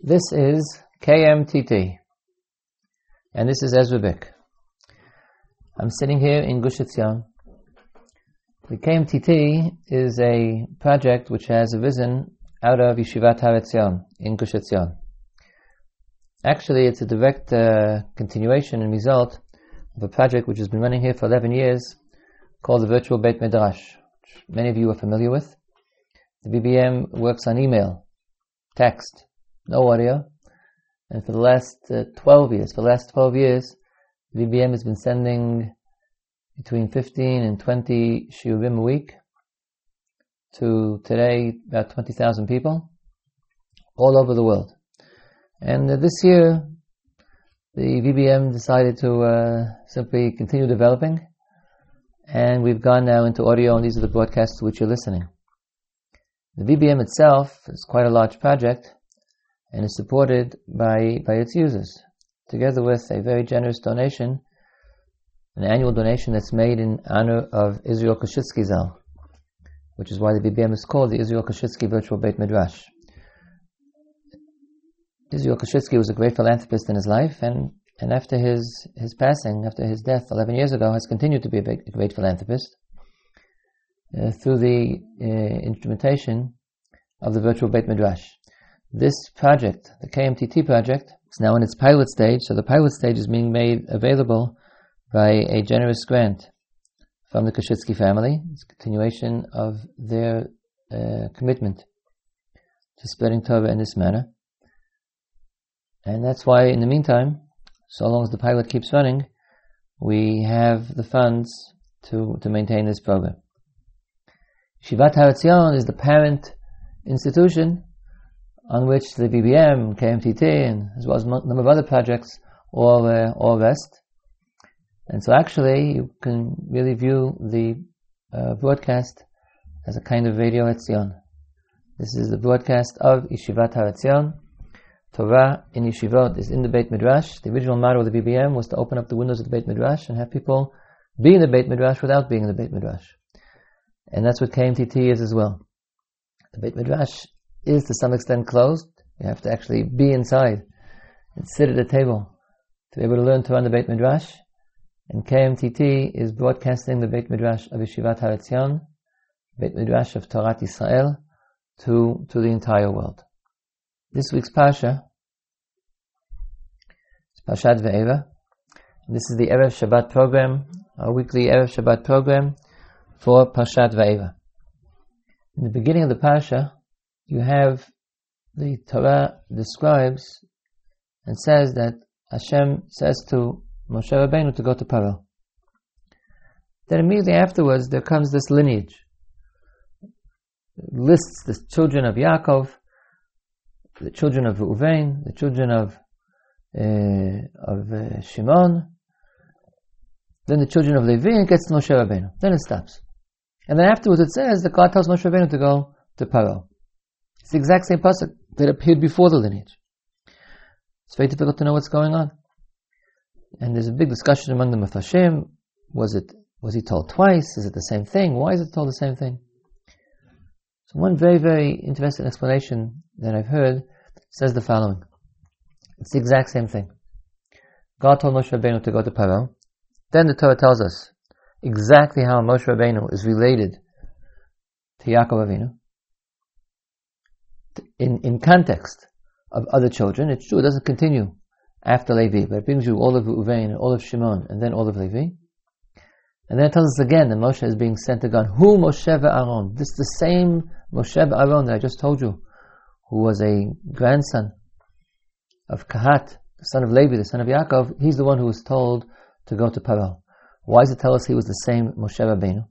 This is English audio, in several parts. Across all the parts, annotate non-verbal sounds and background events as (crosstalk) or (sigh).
This is KMTT, and this is Ezra Bick. I'm sitting here in Gush Etzion. The KMTT is a project which has arisen out of Yeshivat Har Etzion in Gush Etzion. Actually, it's a direct uh, continuation and result of a project which has been running here for 11 years called the Virtual Beit Midrash, which many of you are familiar with. The VBM works on email, text, no audio. And for the last uh, 12 years, for the last 12 years, VBM has been sending between 15 and 20 shiurim a week to today about 20,000 people all over the world. And uh, this year, the VBM decided to uh, simply continue developing, and we've gone now into audio, and these are the broadcasts to which you're listening. The VBM itself is quite a large project, and is supported by, by its users, together with a very generous donation, an annual donation that's made in honor of Israel Koschitzky Zal, which is why the VBM is called the Israel Koschitzky Virtual Beit Midrash. Israel Koschitzky was a great philanthropist in his life, and, and after his, his passing, after his death 11 years ago, has continued to be a, big, a great philanthropist uh, through the uh, instrumentation of the virtual Beit Midrash. This project, the KMTT project, is now in its pilot stage. So the pilot stage is being made available by a generous grant from the Koschitzky family. It's a continuation of their uh, commitment to spreading Torah in this manner. And that's why, in the meantime, so long as the pilot keeps running, we have the funds to, to maintain this program. Yeshivat Har Etzion is the parent institution on which the VBM, KMTT, and as well as a number of other projects all, uh, all rest. And so actually, you can really view the uh, broadcast as a kind of radio Etzion. This is the broadcast of Yeshivat Har Etzion. Torah in Yeshivot is in the Beit Midrash. The original motto of the VBM was to open up the windows of the Beit Midrash and have people be in the Beit Midrash without being in the Beit Midrash. And that's what KMTT is as well. The Beit Midrash is to some extent closed. You have to actually be inside and sit at a table to be able to learn to run the Beit Midrash. And KMTT is broadcasting the Beit Midrash of Yeshivat Har Etzion, Beit Midrash of Torat Israel, to, to the entire world. This week's Parsha is Parshat Ve'era. This is the Erev Shabbat program, our weekly Erev Shabbat program for Parshat Ve'era. In the beginning of the Parsha, you have the Torah describes and says that Hashem says to Moshe Rabbeinu to go to Paro. Then immediately afterwards there comes this lineage. It lists the children of Yaakov, the children of Reuven, the children of uh, of uh, Shimon, then the children of Levi, and gets to Moshe Rabbeinu. Then it stops. And then afterwards it says that God tells Moshe Rabbeinu to go to Paro. It's the exact same pasuk that appeared before the lineage. It's very difficult to know what's going on. And there's a big discussion among the Mefarshim. Was it was he told twice? Is it the same thing? Why is it told the same thing? So one very, very interesting explanation that I've heard says the following. It's the exact same thing. God told Moshe Rabbeinu to go to Paro. Then the Torah tells us exactly how Moshe Rabbeinu is related to Yaakov Avinu in, in context of other children, it's true, it doesn't continue after Levi, but it brings you all of Reuven, all of Shimon, and then all of Levi. And then it tells us again that Moshe is being sent to God. Who Moshe Aaron? This is the same Moshe Aaron that I just told you, who was a grandson of Kahat, the son of Levi, the son of Yaakov. He's the one who was told to go to Paro. Why does it tell us he was the same Moshe Rabbeinu?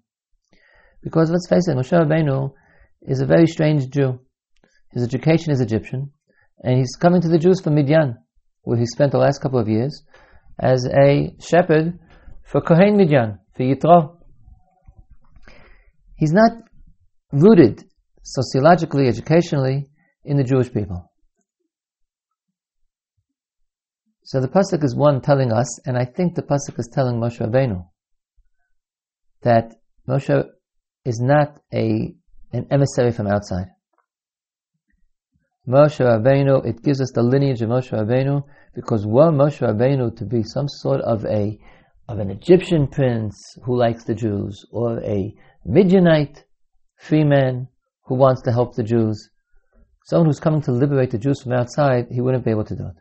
Because let's face it, Moshe Rabbeinu is a very strange Jew. His education is Egyptian, and he's coming to the Jews from Midian, where he spent the last couple of years as a shepherd for Kohen Midian, for Yitro. He's not rooted sociologically, educationally, in the Jewish people. So the pasuk is one telling us, and I think the pasuk is telling Moshe Rabbeinu that Moshe is not a an emissary from outside. Moshe Rabbeinu, it gives us the lineage of Moshe Rabbeinu, because were Moshe Rabbeinu to be some sort of a of an Egyptian prince who likes the Jews, or a Midianite freeman who wants to help the Jews, someone who's coming to liberate the Jews from outside, he wouldn't be able to do it.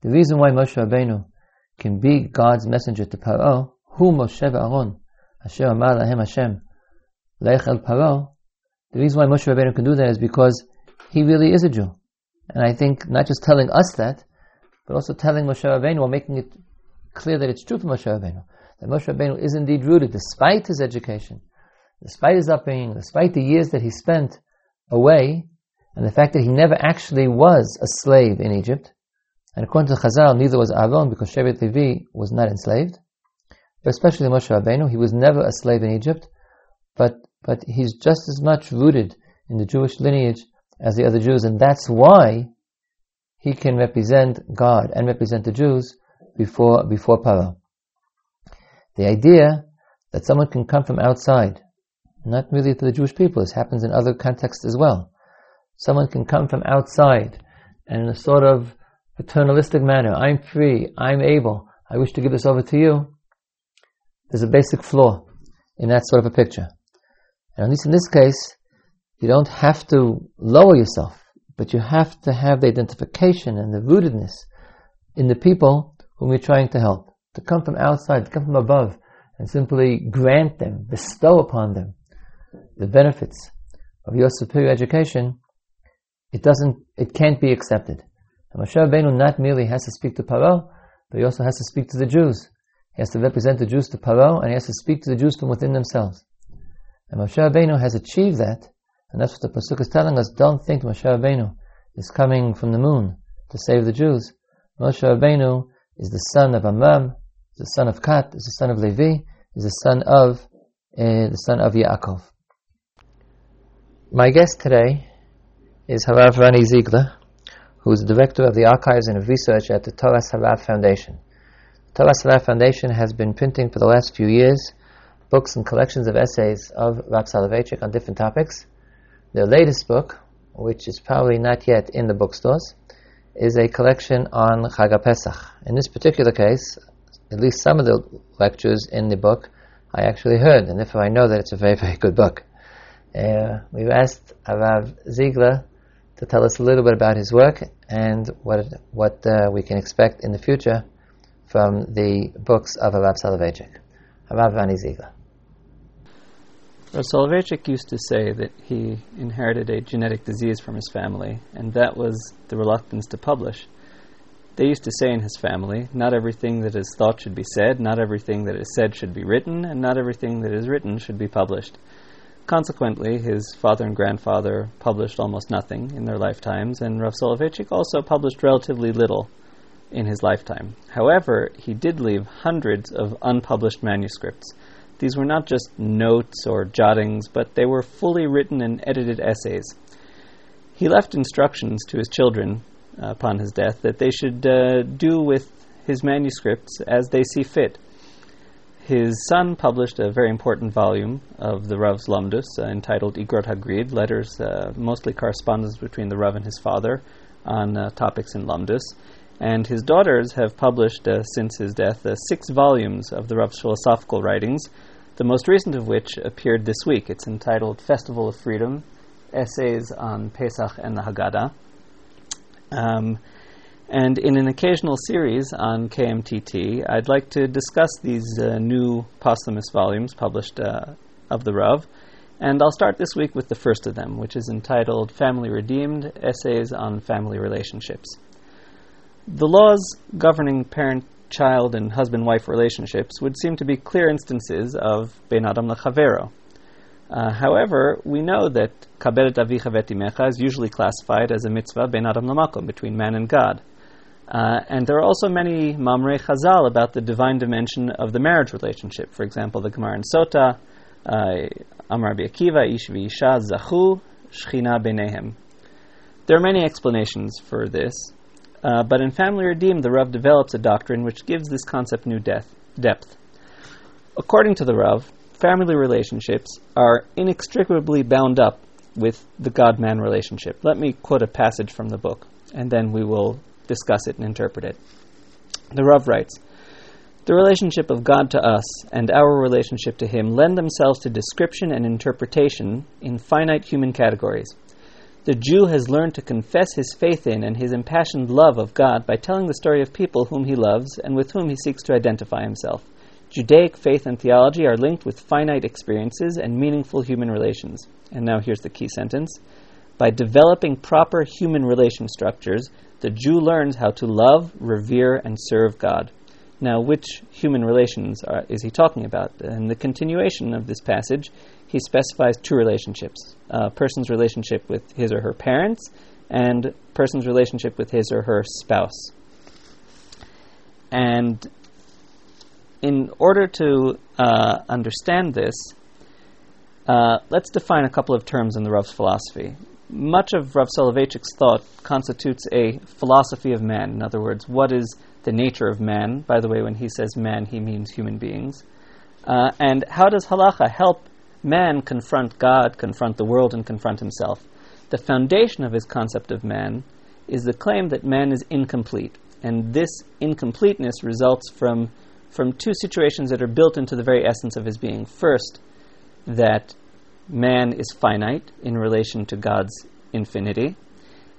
The reason why Moshe Rabbeinu can be God's messenger to Paro, who Moshe Aaron, Asher Amar Lahem Hashem, Lech El Paro, the reason why Moshe Rabbeinu can do that is because he really is a Jew. And I think not just telling us that, but also telling Moshe Rabbeinu or making it clear that it's true for Moshe Rabbeinu. That Moshe Rabbeinu is indeed rooted, despite his education, despite his upbringing, despite the years that he spent away, and the fact that he never actually was a slave in Egypt. And according to Chazal, neither was Aaron because Shevet Levi was not enslaved. But especially Moshe Rabbeinu, he was never a slave in Egypt, but but he's just as much rooted in the Jewish lineage as the other Jews, and that's why he can represent God and represent the Jews before before Paro. The idea that someone can come from outside, not merely to the Jewish people, this happens in other contexts as well. Someone can come from outside and in a sort of paternalistic manner, I'm free, I'm able, I wish to give this over to you. There's a basic flaw in that sort of a picture. And at least in this case, you don't have to lower yourself, but you have to have the identification and the rootedness in the people whom you're trying to help. To come from outside, to come from above, and simply grant them, bestow upon them the benefits of your superior education, it doesn't, it can't be accepted. And Moshe Rabbeinu not merely has to speak to Paro, but he also has to speak to the Jews. He has to represent the Jews to Paro, and he has to speak to the Jews from within themselves. And Moshe Rabbeinu has achieved that, and that's what the Pasuk is telling us. Don't think Moshe Rabbeinu is coming from the moon to save the Jews. Moshe Rabbeinu is the son of Amram, is the son of Kahat, is the son of Levi, is the son of uh, the son of Yaakov. My guest today is Harav Rani Ziegler, who is the director of the archives and of research at the Toras Harav Foundation. The Toras Harav Foundation has been printing for the last few years books and collections of essays of Rav Soloveitchik on different topics. Their latest book, which is probably not yet in the bookstores, is a collection on Chag Pesach. In this particular case, at least some of the lectures in the book I actually heard, and therefore I know that it's a very, (laughs) very good book. Uh, we've asked Rav Ziegler to tell us a little bit about his work and what what uh, we can expect in the future from the books of Rav Soloveitchik. Rav Rani Ziegler. Rav Soloveitchik used to say that he inherited a genetic disease from his family, and that was the reluctance to publish. They used to say in his family, not everything that is thought should be said, not everything that is said should be written, and not everything that is written should be published. Consequently, his father and grandfather published almost nothing in their lifetimes, and Rav Soloveitchik also published relatively little in his lifetime. However, he did leave hundreds of unpublished manuscripts these were not just notes or jottings, but they were fully written and edited essays. He left instructions to his children uh, upon his death that they should uh, do with his manuscripts as they see fit. His son published a very important volume of the Rav's Lamdus uh, entitled Igrot Hagrid, letters, uh, mostly correspondence between the Rav and his father on uh, topics in Lamdus. And his daughters have published, uh, since his death, uh, six volumes of the Rav's philosophical writings, the most recent of which appeared this week. It's entitled Festival of Freedom Essays on Pesach and the Haggadah. Um, and in an occasional series on KMTT, I'd like to discuss these uh, new posthumous volumes published uh, of the Rav. And I'll start this week with the first of them, which is entitled Family Redeemed Essays on Family Relationships. The laws governing parent child and husband wife relationships would seem to be clear instances of Ben Adam Lechavero. Uh, however, we know that Kaberet Avicha Vetimecha is usually classified as a mitzvah Ben Adam Lamakom, between man and God. Uh, and there are also many Mamrei Chazal about the divine dimension of the marriage relationship. For example, the Gemara in Sota, uh, Amar Akiva, Ish Isha, Zachu, Shechina Benehem. There are many explanations for this. Uh, but in Family Redeemed, the Rav develops a doctrine which gives this concept new depth. depth. According to the Rav, family relationships are inextricably bound up with the God man relationship. Let me quote a passage from the book, and then we will discuss it and interpret it. The Rav writes The relationship of God to us and our relationship to Him lend themselves to description and interpretation in finite human categories. The Jew has learned to confess his faith in and his impassioned love of God by telling the story of people whom he loves and with whom he seeks to identify himself. Judaic faith and theology are linked with finite experiences and meaningful human relations. And now here's the key sentence. By developing proper human relation structures, the Jew learns how to love, revere, and serve God. Now, which human relations are, is he talking about? In the continuation of this passage, he specifies two relationships a person's relationship with his or her parents, and person's relationship with his or her spouse. And in order to uh, understand this, uh, let's define a couple of terms in the Rav's philosophy. Much of Rav Soloveitchik's thought constitutes a philosophy of man. In other words, what is the nature of man? By the way, when he says man, he means human beings. Uh, and how does halacha help man confront God, confront the world, and confront himself? The foundation of his concept of man is the claim that man is incomplete. And this incompleteness results from from two situations that are built into the very essence of his being. First, that man is finite in relation to God's infinity.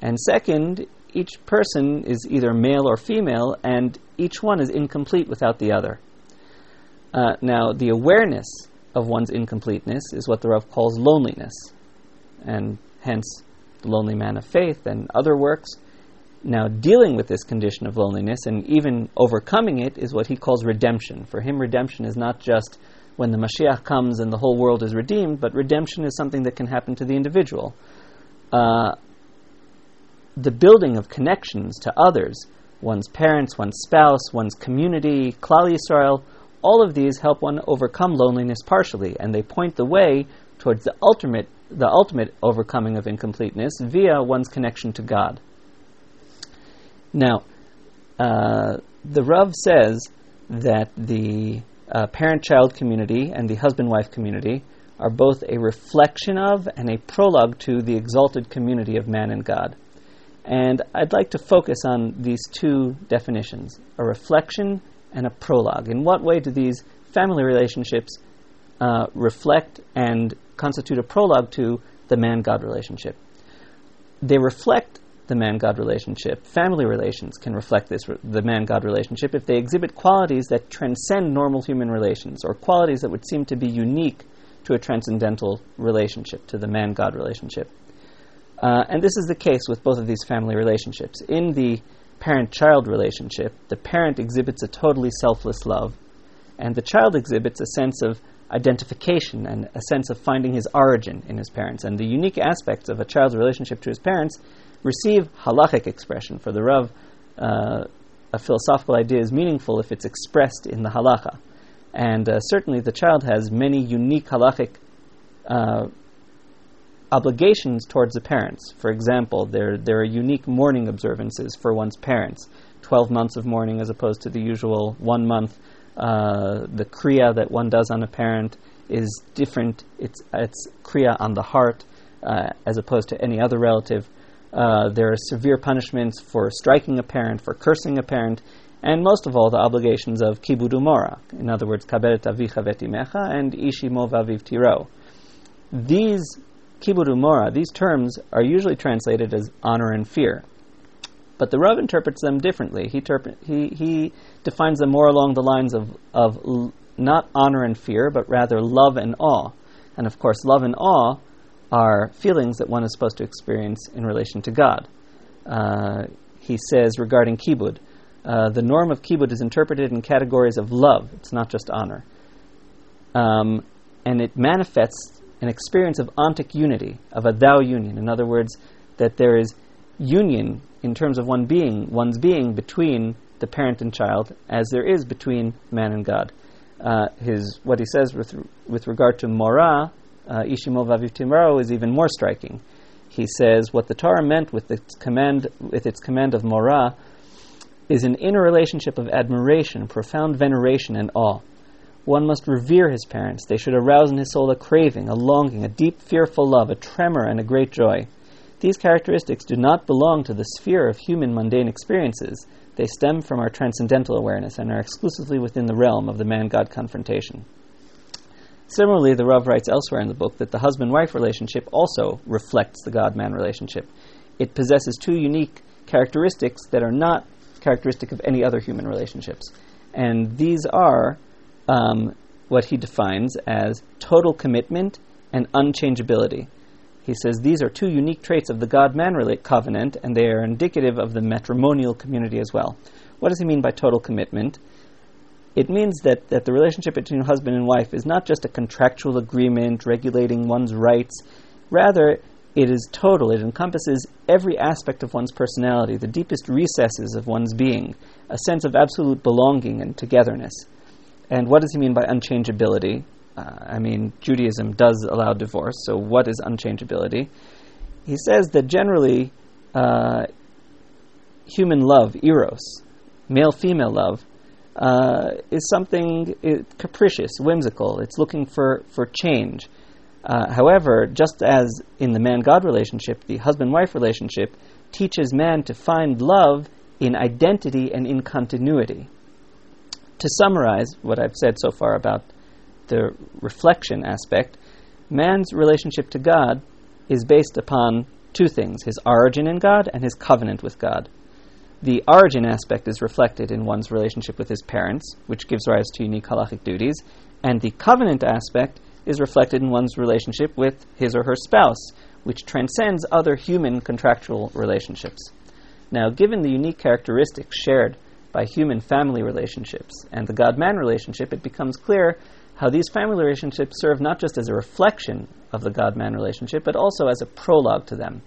And second, each person is either male or female, and each one is incomplete without the other. Uh, now, the awareness of one's incompleteness is what the Rav calls loneliness, and hence the lonely man of faith and other works now, dealing with this condition of loneliness and even overcoming it is what he calls redemption. For him, redemption is not just when the Mashiach comes and the whole world is redeemed, but redemption is something that can happen to the individual. Uh, the building of connections to others, one's parents, one's spouse, one's community, Klal Yisrael, all of these help one overcome loneliness partially, and they point the way towards the ultimate, the ultimate overcoming of incompleteness via one's connection to God. Now, uh, the Rav says that the uh, parent child community and the husband wife community are both a reflection of and a prologue to the exalted community of man and God. And I'd like to focus on these two definitions a reflection and a prologue. In what way do these family relationships uh, reflect and constitute a prologue to the man God relationship? They reflect the man God relationship. Family relations can reflect this, the man God relationship, if they exhibit qualities that transcend normal human relations, or qualities that would seem to be unique to a transcendental relationship, to the man God relationship. Uh, and this is the case with both of these family relationships. In the parent child relationship, the parent exhibits a totally selfless love, and the child exhibits a sense of identification and a sense of finding his origin in his parents. And the unique aspects of a child's relationship to his parents receive halachic expression. For the Rav, uh, a philosophical idea is meaningful if it's expressed in the halacha. And uh, certainly the child has many unique halachic uh, obligations towards the parents. For example, there, there are unique mourning observances for one's parents 12 months of mourning as opposed to the usual one month. Uh, the kriya that one does on a parent is different. It's, it's kriya on the heart uh, as opposed to any other relative. Uh, there are severe punishments for striking a parent, for cursing a parent, and most of all, the obligations of kibud umora. In other words, kaberet avicha vetimecha and ishi vaviv tiro. These kibud umora, these terms are usually translated as honor and fear. But the Rav interprets them differently. He, terp- he, he defines them more along the lines of, of l- not honor and fear, but rather love and awe. And of course, love and awe are feelings that one is supposed to experience in relation to God. Uh, he says regarding kibud, uh, the norm of kibud is interpreted in categories of love. It's not just honor, um, and it manifests an experience of ontic unity, of a thou union. In other words, that there is union in terms of one being, one's being between the parent and child, as there is between man and God. Uh, his what he says with with regard to mora, uh, Ishimo is even more striking. He says what the Torah meant with its command, with its command of mora is an inner relationship of admiration, profound veneration, and awe. One must revere his parents. They should arouse in his soul a craving, a longing, a deep, fearful love, a tremor, and a great joy. These characteristics do not belong to the sphere of human mundane experiences. They stem from our transcendental awareness and are exclusively within the realm of the man God confrontation. Similarly, the Rav writes elsewhere in the book that the husband wife relationship also reflects the God man relationship. It possesses two unique characteristics that are not characteristic of any other human relationships. And these are um, what he defines as total commitment and unchangeability. He says these are two unique traits of the God man covenant, and they are indicative of the matrimonial community as well. What does he mean by total commitment? It means that, that the relationship between husband and wife is not just a contractual agreement regulating one's rights. Rather, it is total. It encompasses every aspect of one's personality, the deepest recesses of one's being, a sense of absolute belonging and togetherness. And what does he mean by unchangeability? Uh, I mean, Judaism does allow divorce, so what is unchangeability? He says that generally, uh, human love, eros, male female love, uh, is something capricious, whimsical. It's looking for, for change. Uh, however, just as in the man God relationship, the husband wife relationship teaches man to find love in identity and in continuity to summarize what I've said so far about the reflection aspect, man's relationship to God is based upon two things his origin in God and his covenant with God. The origin aspect is reflected in one's relationship with his parents, which gives rise to unique halachic duties, and the covenant aspect is reflected in one's relationship with his or her spouse, which transcends other human contractual relationships. Now, given the unique characteristics shared by human family relationships and the God man relationship, it becomes clear how these family relationships serve not just as a reflection of the God man relationship, but also as a prologue to them.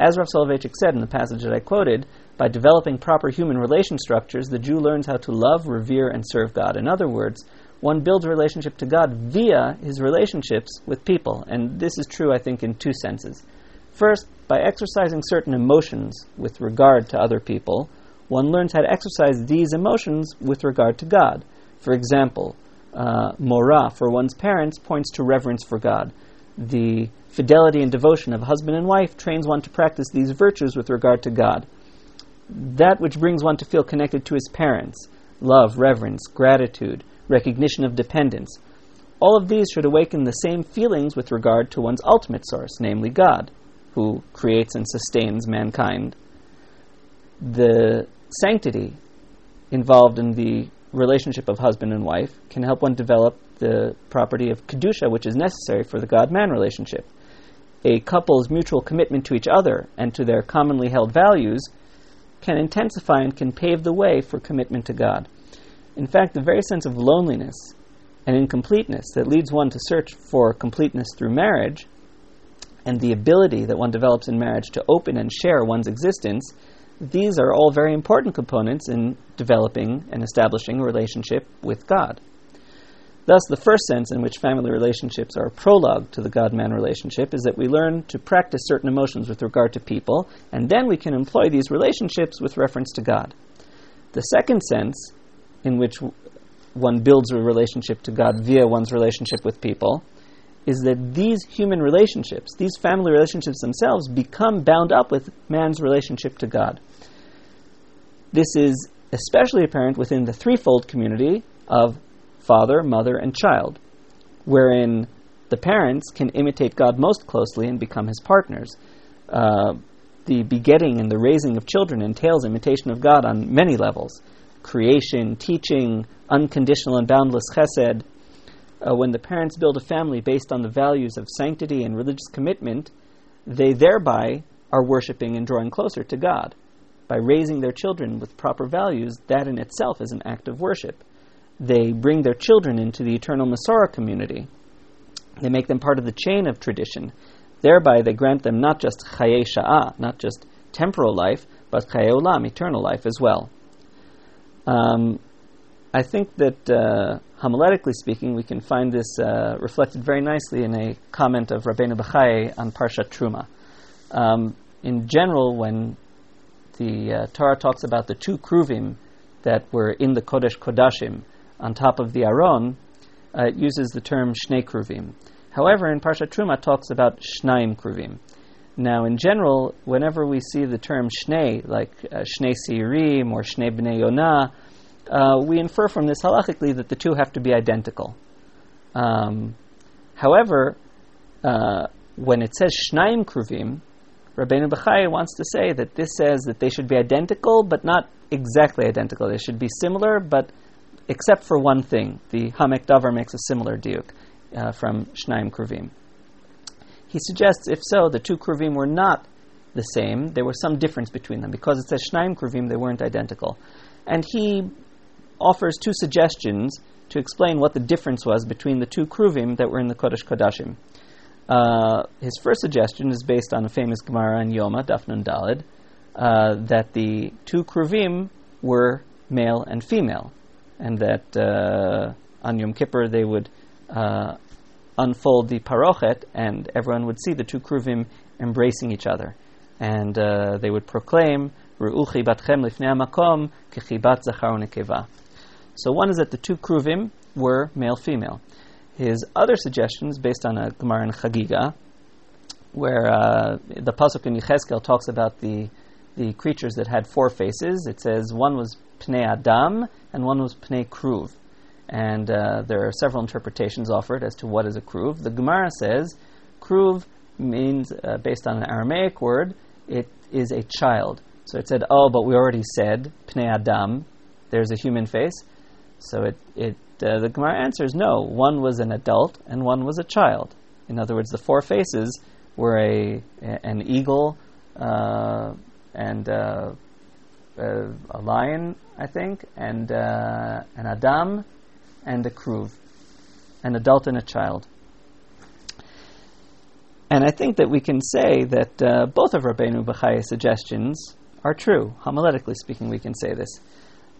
As Rav Soloveitchik said in the passage that I quoted, by developing proper human relation structures, the Jew learns how to love, revere, and serve God. In other words, one builds a relationship to God via his relationships with people. And this is true, I think, in two senses. First, by exercising certain emotions with regard to other people, one learns how to exercise these emotions with regard to God. For example, uh, morah for one's parents points to reverence for God. The fidelity and devotion of husband and wife trains one to practice these virtues with regard to God. That which brings one to feel connected to his parents love, reverence, gratitude, recognition of dependence. All of these should awaken the same feelings with regard to one's ultimate source, namely God, who creates and sustains mankind. The sanctity involved in the relationship of husband and wife can help one develop the property of kedusha, which is necessary for the God-man relationship. A couple's mutual commitment to each other and to their commonly held values can intensify and can pave the way for commitment to God. In fact, the very sense of loneliness and incompleteness that leads one to search for completeness through marriage, and the ability that one develops in marriage to open and share one's existence these are all very important components in developing and establishing a relationship with God. Thus, the first sense in which family relationships are a prologue to the God man relationship is that we learn to practice certain emotions with regard to people, and then we can employ these relationships with reference to God. The second sense in which one builds a relationship to God via one's relationship with people is that these human relationships, these family relationships themselves, become bound up with man's relationship to God. This is especially apparent within the threefold community of father, mother, and child, wherein the parents can imitate God most closely and become his partners. Uh, the begetting and the raising of children entails imitation of God on many levels creation, teaching, unconditional and boundless chesed, uh, when the parents build a family based on the values of sanctity and religious commitment, they thereby are worshiping and drawing closer to God. By raising their children with proper values, that in itself is an act of worship. They bring their children into the eternal Masorah community. They make them part of the chain of tradition. Thereby, they grant them not just chaye sha'ah, not just temporal life, but chaye olam, eternal life as well. Um, I think that uh, homiletically speaking, we can find this uh, reflected very nicely in a comment of Rabbeinu Bachai on Parshat Truma. Um, in general, when the uh, Torah talks about the two kruvim that were in the Kodesh Kodashim on top of the Aron, uh, it uses the term shnei kruvim. However, in Parshat Truma, talks about shnaim kruvim. Now, in general, whenever we see the term shnei, like uh, shnei or shnei bnei yonah, uh, we infer from this halachically that the two have to be identical. Um, however, uh, when it says shnaim kruvim, Rabbeinu Bechai wants to say that this says that they should be identical, but not exactly identical. They should be similar, but except for one thing. The Ha'amek Davar makes a similar diuk uh, from Shnaim Kruvim. He suggests, if so, the two Kruvim were not the same. There was some difference between them. Because it says Shnaim Kruvim, they weren't identical. And he offers two suggestions to explain what the difference was between the two Kruvim that were in the Kodesh Kodashim. Uh, his first suggestion is based on a famous Gemara in Yoma, Dafnun Dalid, uh, that the two Kruvim were male and female, and that uh, on Yom Kippur they would uh, unfold the parochet, and everyone would see the two Kruvim embracing each other. And uh, they would proclaim, Ru'uchi batchem lifnei makom kechibat zachar. So one is that the two Kruvim were male-female. His other suggestions, based on a Gemara in Chagiga, where uh, the pasuk in Yechezkel talks about the the creatures that had four faces. It says one was Pnei Adam and one was Pnei Kruv, and uh, there are several interpretations offered as to what is a Kruv. The Gemara says Kruv means, uh, based on an Aramaic word, it is a child. So it said, oh, but we already said Pnei Adam. There's a human face. So it, it uh, the Gemara answers no. One was an adult and one was a child. In other words, the four faces were a, a an eagle uh, and uh, uh a lion, I think, and uh, an Adam and a Kruv, an adult and a child. And I think that we can say that uh, both of Rabbeinu Bechai's suggestions are true. Homiletically speaking, we can say this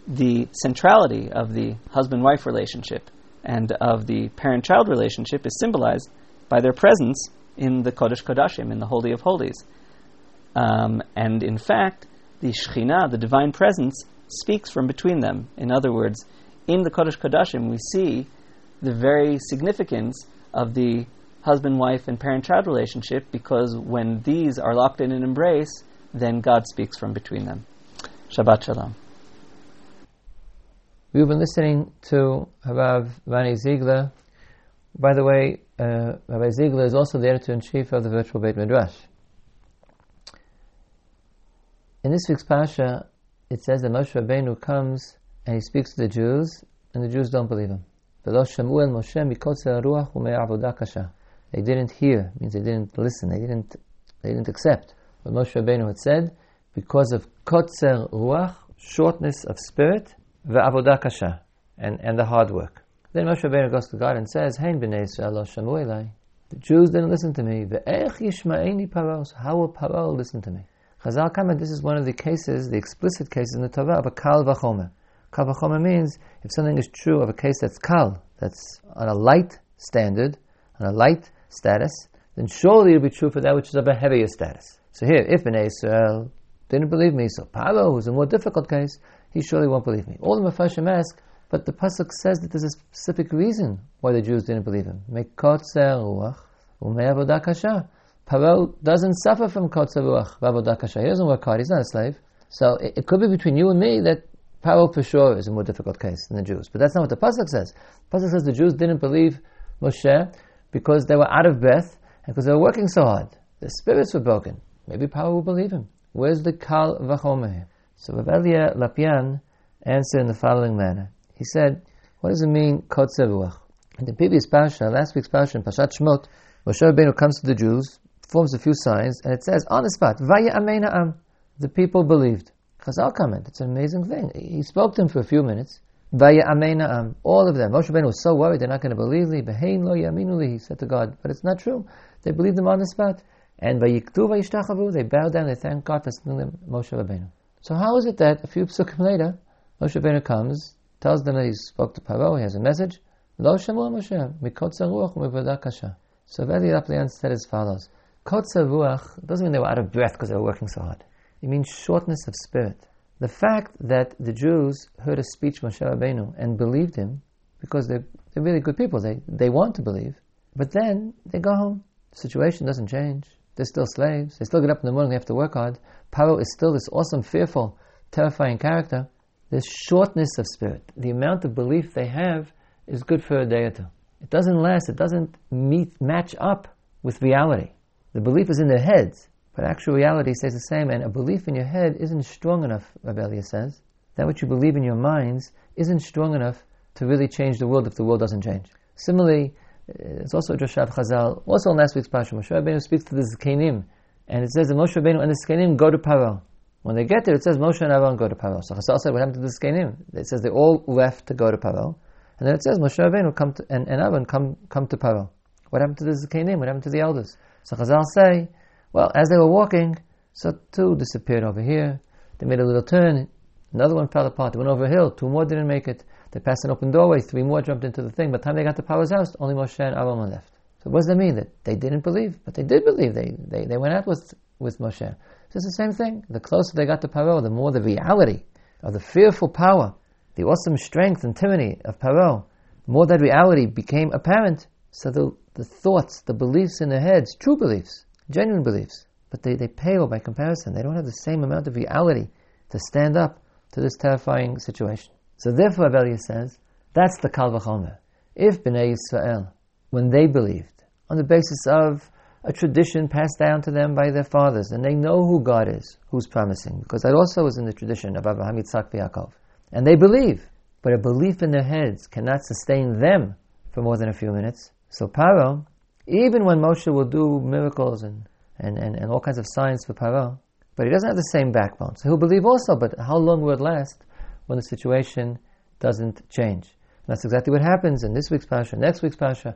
the centrality of the husband wife relationship and of the parent child relationship is symbolized by their presence in the Kodesh Kodashim, in the Holy of Holies. Um, and in fact, the Shekhinah, the divine presence, speaks from between them. In other words, in the Kodesh Kodashim, we see the very significance of the husband wife and parent child relationship because when these are locked in an embrace, then God speaks from between them. Shabbat Shalom. We've been listening to Harav Rani Ziegler. By the way, uh, Rabbi Ziegler is also the editor in chief of the Virtual Beit Midrash. In this week's Parsha, it says that Moshe Rabbeinu comes and he speaks to the Jews, and the Jews don't believe him. They didn't hear, means they didn't listen, they didn't, they didn't accept what Moshe Rabbeinu had said because of kotzer ruach, shortness of spirit, ve'avodah kasha, and, and the hard work. Then Moshe Rabbeinu goes to God and says, Hein b'nei Yisrael. The Jews didn't listen to me. Ve'ech yishma'eni paros. How will Paro listen to me? Chazal comment, this is one of the cases, the explicit cases in the Torah of a kal v'chomer. Kal v'chomer means if something is true of a case that's kal, that's on a light standard, on a light status, then surely it'll be true for that which is of a heavier status. So here, if Bnei Israel didn't believe me, so Paro, who's a more difficult case, he surely won't believe me. All the Mepharshim ask, but the pasuk says that there's a specific reason why the Jews didn't believe him. Mekotzer ruach umeavodah kasha. Paro doesn't suffer from kotzer ruach v'avodah kasha. He doesn't work hard. He's not a slave. So it, it, could be between you and me that Paro for sure is a more difficult case than the Jews. But that's not what the pasuk says. The pasuk says the Jews didn't believe Moshe because they were out of breath and because they were working so hard. Their spirits were broken. Maybe Paro will believe him. Where's the kal v'chomer here? So Rav Elia Lopian answered in the following manner. He said, what does it mean, kotzer ruach? In the previous parsha, last week's parsha in Parshat Shmot, Moshe Rabbeinu comes to the Jews, performs a few signs, and it says on the spot, Vaya Ameina Am. The people believed. Chazal comment, it's an amazing thing. He spoke to them for a few minutes. Vaya Ameina Am. All of them. Moshe Rabbeinu was so worried they're not going to believe me. Behein lo yaminuli, he said to God. But it's not true. They believed him on the spot. And Vayiktu Vayishtachavu, they bowed down, they thanked God for sending them Moshe Rabbeinu. So how is it that a few psukim later, Moshe Rabbeinu comes, tells them that he spoke to Paro, he has a message, Lo Shemu Moshe, Mikotza Ruach Kasha. So Veli Lopian said as follows, Kotza Ruach doesn't mean they were out of breath because they were working so hard. It means shortness of spirit. The fact that the Jews heard a speech Moshe Rabbeinu and believed him, because they're, they're really good people. They, they want to believe. But then they go home. The situation doesn't change. They're still slaves. They still get up in the morning, they have to work hard. Paro is still this awesome, fearful, terrifying character. This shortness of spirit, the amount of belief they have is good for a day or two. It doesn't last, it doesn't meet, match up with reality. The belief is in their heads, but actual reality stays the same, and a belief in your head isn't strong enough, Rav says. That which you believe in your minds isn't strong enough to really change the world if the world doesn't change. Similarly, Uh, it's also a Drashav Chazal, also in last week's Parsha, Moshe Rabbeinu speaks to the Zkenim, and it says that Moshe Rabbeinu and the Zkenim go to Paro. When they get there, it says Moshe and Aaron go to Paro. So Chazal said, what happened to the Zkenim? It says they all left to go to Paro. And then it says Moshe Rabbeinu come to, and, and Aaron come, come to Paro. What happened to the Zkenim? What happened to the elders? So Chazal say, well, as they were walking, so two disappeared over here. They made a little turn. Another one fell apart. They went over a hill. Two more didn't make it. They passed an open doorway. Three more jumped into the thing. By the time they got to Paro's house, only Moshe and Aaron left. So what does that mean? That they didn't believe? But they did believe. They, they, they went out with, with Moshe. So it's the same thing. The closer they got to Paro, the more the reality of the fearful power, the awesome strength and tyranny of Paro, the more that reality became apparent. So the, the thoughts, the beliefs in their heads, true beliefs, genuine beliefs, but they, they pale by comparison. They don't have the same amount of reality to stand up to this terrifying situation. So therefore, Abelia says, that's the Kal V'chomer. If Bnei Yisrael, when they believed, on the basis of a tradition passed down to them by their fathers, and they know who God is, who's promising, because that also was in the tradition of Abraham, Yitzhak, Yaakov. And they believe, but a belief in their heads cannot sustain them for more than a few minutes. So Paro, even when Moshe will do miracles and, and, and, and all kinds of signs for Paro, but he doesn't have the same backbone. So he'll believe also, but how long will it last when the situation doesn't change? And that's exactly what happens in this week's Parsha, next week's Parsha.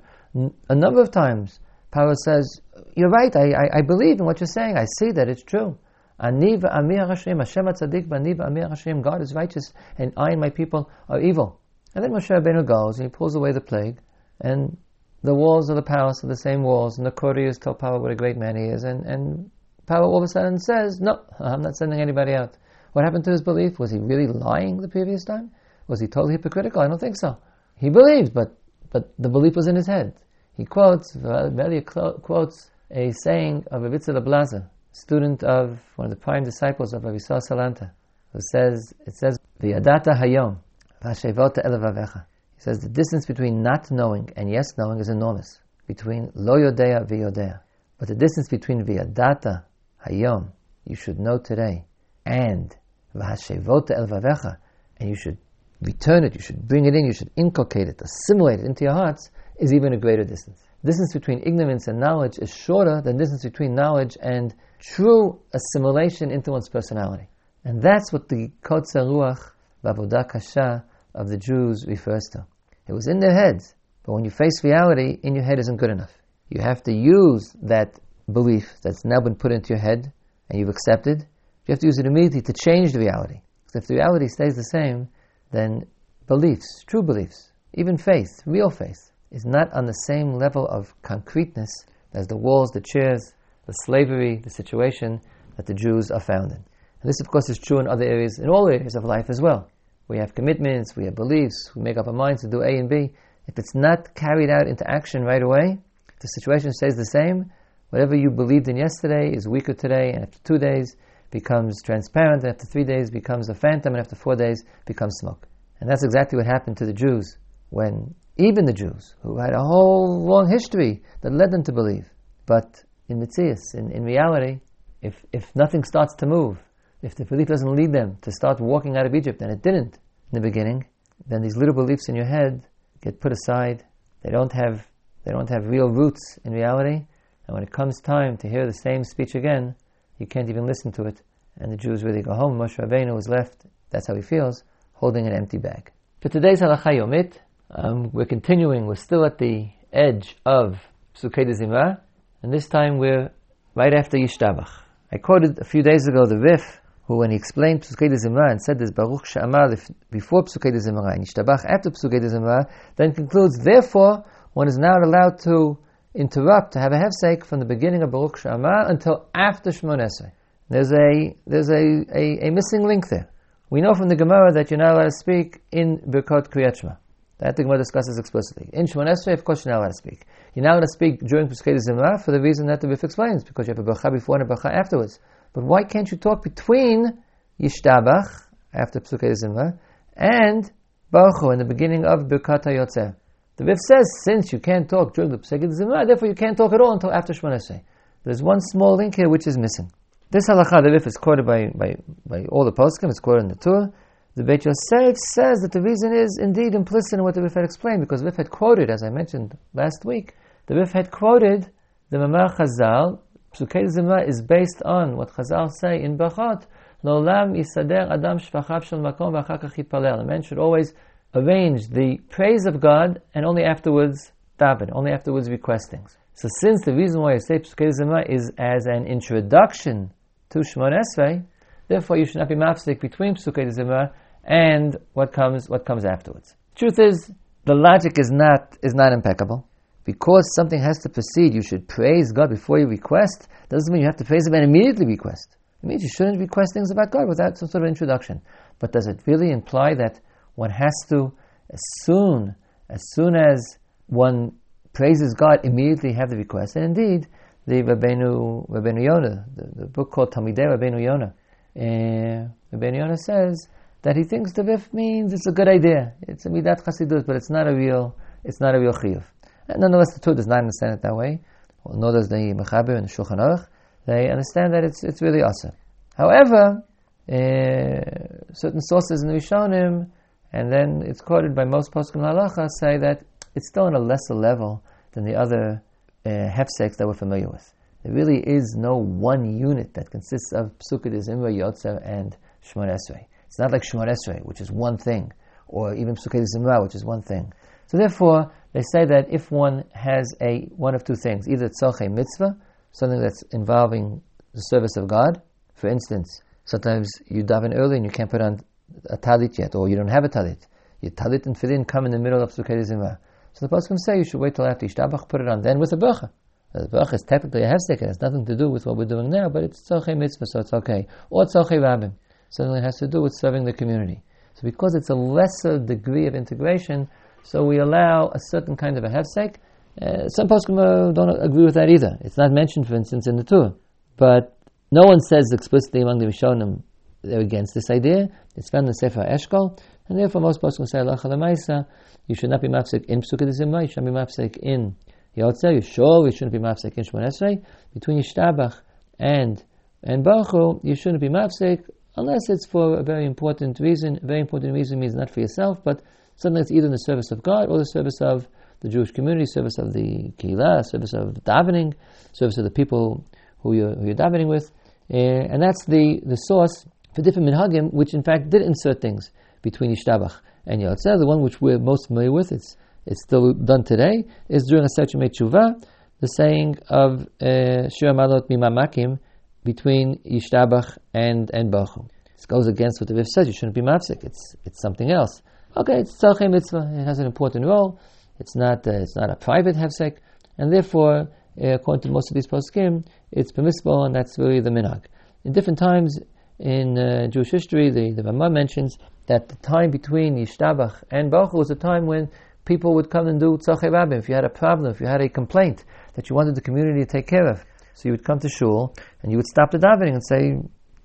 A number of times, Paro says, You're right, I, I, I, believe in what you're saying, I see that it's true. Aniv Amir Hashem, Hashem Tzaddik, Aniv Amir Hashem, God is righteous, and I and my people are evil. And then Moshe Rabbeinu goes and he pulls away the plague, and the walls of the palace are the same walls, and the courtiers tell Paro what a great man he is, and, and Paro all of a sudden says, No, I'm not sending anybody out. What happened to his belief? Was he really lying the previous time? Was he totally hypocritical? I don't think so. He believed, but, but the belief was in his head. He quotes, Melia quotes a saying of Avitza Blazer, student of one of the prime disciples of Avisar Salanter, who says, it says, V'yadata hayom, v'hashevota elevavecha. He says the distance between not knowing and yes knowing is enormous, between lo yodea v'yodea. But the distance between v'yadata hayom, you should know today, and and you should return it, you should bring it in, you should inculcate it, assimilate it into your hearts, is even a greater distance. Distance between ignorance and knowledge is shorter than distance between knowledge and true assimilation into one's personality. And that's what the Kotzer Ruach Kasha of the Jews refers to. It was in their heads, but when you face reality, in your head isn't good enough. You have to use that belief that's now been put into your head and you've accepted. You have to use it immediately to change the reality. Because if the reality stays the same, then beliefs, true beliefs, even faith, real faith, is not on the same level of concreteness as the walls, the chairs, the slavery, the situation that the Jews are found in. And this, of course, is true in other areas, in all areas of life as well. We have commitments, we have beliefs, we make up our minds to do A and B. If it's not carried out into action right away, the situation stays the same. Whatever you believed in yesterday is weaker today, and after two days becomes transparent, and after three days becomes a phantom, and after four days becomes smoke. And that's exactly what happened to the Jews when even the Jews, who had a whole long history that led them to believe, but in Mitzias, in, in reality, if, if nothing starts to move, if the belief doesn't lead them to start walking out of Egypt, and it didn't in the beginning, then these little beliefs in your head get put aside. They don't have they don't have real roots in reality. And when it comes time to hear the same speech again, you can't even listen to it. And the Jews really go home. Moshe Rabbeinu was left, that's how he feels, holding an empty bag. For today's Halacha Yomit, um, we're continuing, we're still at the edge of Psukei Zimra, and this time we're right after Yishtabach. I quoted a few days ago the Rif, who when he explained Psukei Zimra and said this Baruch She'amar before Psukei Zimra and Yishtabach after Psukei Zimra, then concludes, therefore, one is now allowed to interrupt, to have a hefsek from the beginning of Baruch She'amar until after Shemon Esrei. There's a there's a, a, a, missing link there. We know from the Gemara that you're not allowed to speak in Birkot Kriyat Shema. That the Gemara discusses explicitly. In Shemon Esrei, of course, you're not allowed to speak. You're not allowed to speak during Psukei Zimra for the reason that the Rif explains, because you have a bracha before and a bracha afterwards. But why can't you talk between Yishtabach, after Psukei Zimra, and Baruch in the beginning of Birkat HaYotzeh? The Rif says, since you can't talk during the Psukei Zimra, therefore you can't talk at all until after Shemon Esrei. There's one small link here which is missing. This halacha, the Rif, is quoted by, by, by all the poskim, it's quoted in the Tur. The Beit Yosef says that the reason is indeed implicit in what the Rif had explained, because the Rif had quoted, as I mentioned last week, the Rif had quoted the Mamar Chazal. Psukei Zimra is based on what Chazal say in Brachot, Lolam yisader adam shvachav shel makom v'achar A man should always arrange the praise of God and only afterwards daven, only afterwards request things. So since the reason why I say Psukei Zimra is as an introduction to Shemon Esrei, therefore you should not be mafsik between Psukei Zimra and what comes what comes afterwards. Truth is, the logic is not is not impeccable. Because something has to precede, you should praise God before you request. Doesn't mean you have to praise Him and immediately request. It means you shouldn't request things about God without some sort of introduction. But does it really imply that one has to, as soon as soon as one praises God, immediately have the request? And indeed, the Rabbeinu, Rabbeinu Yonah, the, the book called Talmidei Rabbeinu Yonah, uh, Rabbeinu Yonah says that he thinks the Rif means it's a good idea. It's a midat chasidus, but it's not a real, it's not a real chiyuv. And nonetheless, the Tur does not understand it that way. Nor does the Mechaber and the Shulchan Aruch. They understand that it's it's really asur. However, uh, certain sources in the Rishonim, and then it's quoted by most poskim halacha, say that it's still on a lesser level than the other uh, hefseks that we're familiar with. There really is no one unit that consists of Psukei, Zimra, Yotzer, and Shemon Esrei. It's not like Shemon Esrei, which is one thing, or even Psukei Zimra, which is one thing. So therefore, they say that if one has a one of two things, either tzorchei mitzvah, something that's involving the service of God. For instance, sometimes you daven early and you can't put on a talit yet, or you don't have a talit. Your talit and tefillin come in the middle of Psukei Zimra. So the Pasuk say you should wait till after Yishtabach, put it on, then with a bracha. The bracha is technically a hefsek, it has nothing to do with what we're doing now, but it's tzorchei mitzvah, so it's okay. Or tzorchei rabbim, something that has to do with serving the community. So because it's a lesser degree of integration, so we allow a certain kind of a hefsek. Uh, some poskim don't agree with that either. It's not mentioned, for instance, in the Tur. But no one says explicitly among the Rishonim they're against this idea. It's found in the Sefer Eshkol, and therefore most poskim say, Allah you should not be mafsek in Psukei Zimra, you should be mafsek in Yotzer, you sure you shouldn't be mafsek in Shemon Esrei. Between Yishtabach and and Baruch you shouldn't be mafsek unless it's for a very important reason. A very important reason means not for yourself, but something that's either in the service of God or the service of the Jewish community, service of the Kehillah, service of davening, service of the people who you're, who you're davening with. Uh, and that's the, the source for different minhagim, which in fact did insert things between Yishtabach and Yotzer. The one which we're most familiar with, it's, it's still done today, is during a Sechim Tshuva, the saying of uh, Shir Malot Mimamakim between Yishtabach and, and Baruch. This goes against what the Rif says, you shouldn't be mafsik, it's, it's something else. Okay, it's tzarchei mitzvah. It has an important role. It's not uh, it's not a private hefsek, and therefore, uh, according to most of these poskim, it's permissible, and that's really the minhag. In different times in uh, Jewish history, the the Rama mentions that the time between Yishtabach and Baruch was a time when people would come and do tzarchei rabbim. If you had a problem, if you had a complaint that you wanted the community to take care of, so you would come to shul and you would stop the davening and say,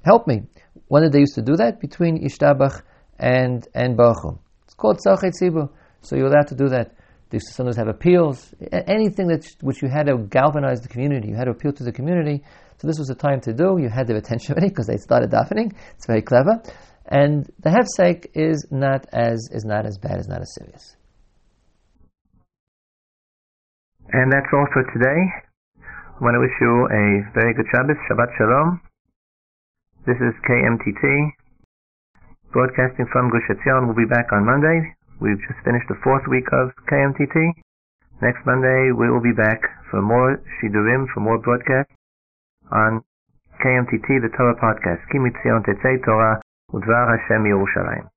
"Help me." When did they used to do that? Between Yishtabach and and Baruch It's called Tzarchei Tzibur. So you're allowed to do that. They sometimes have appeals, anything that which you had to galvanize the community, you had to appeal to the community. So this was the time to do. You had their attention already because they started davening. It's very clever, and the hefsek is not as is not as bad, is not as serious. And that's all for today. I want to wish you a very good Shabbos, Shabbat Shalom. This is KMTT broadcasting from Gush Etzion. We'll be back on Monday. We've just finished the fourth week of KMTT. Next Monday, we will be back for more Shidurim, for more broadcasts on KMTT, the Torah podcast. Ki Mitzion Tetzei Torah, Udvar Hashem Yerushalayim.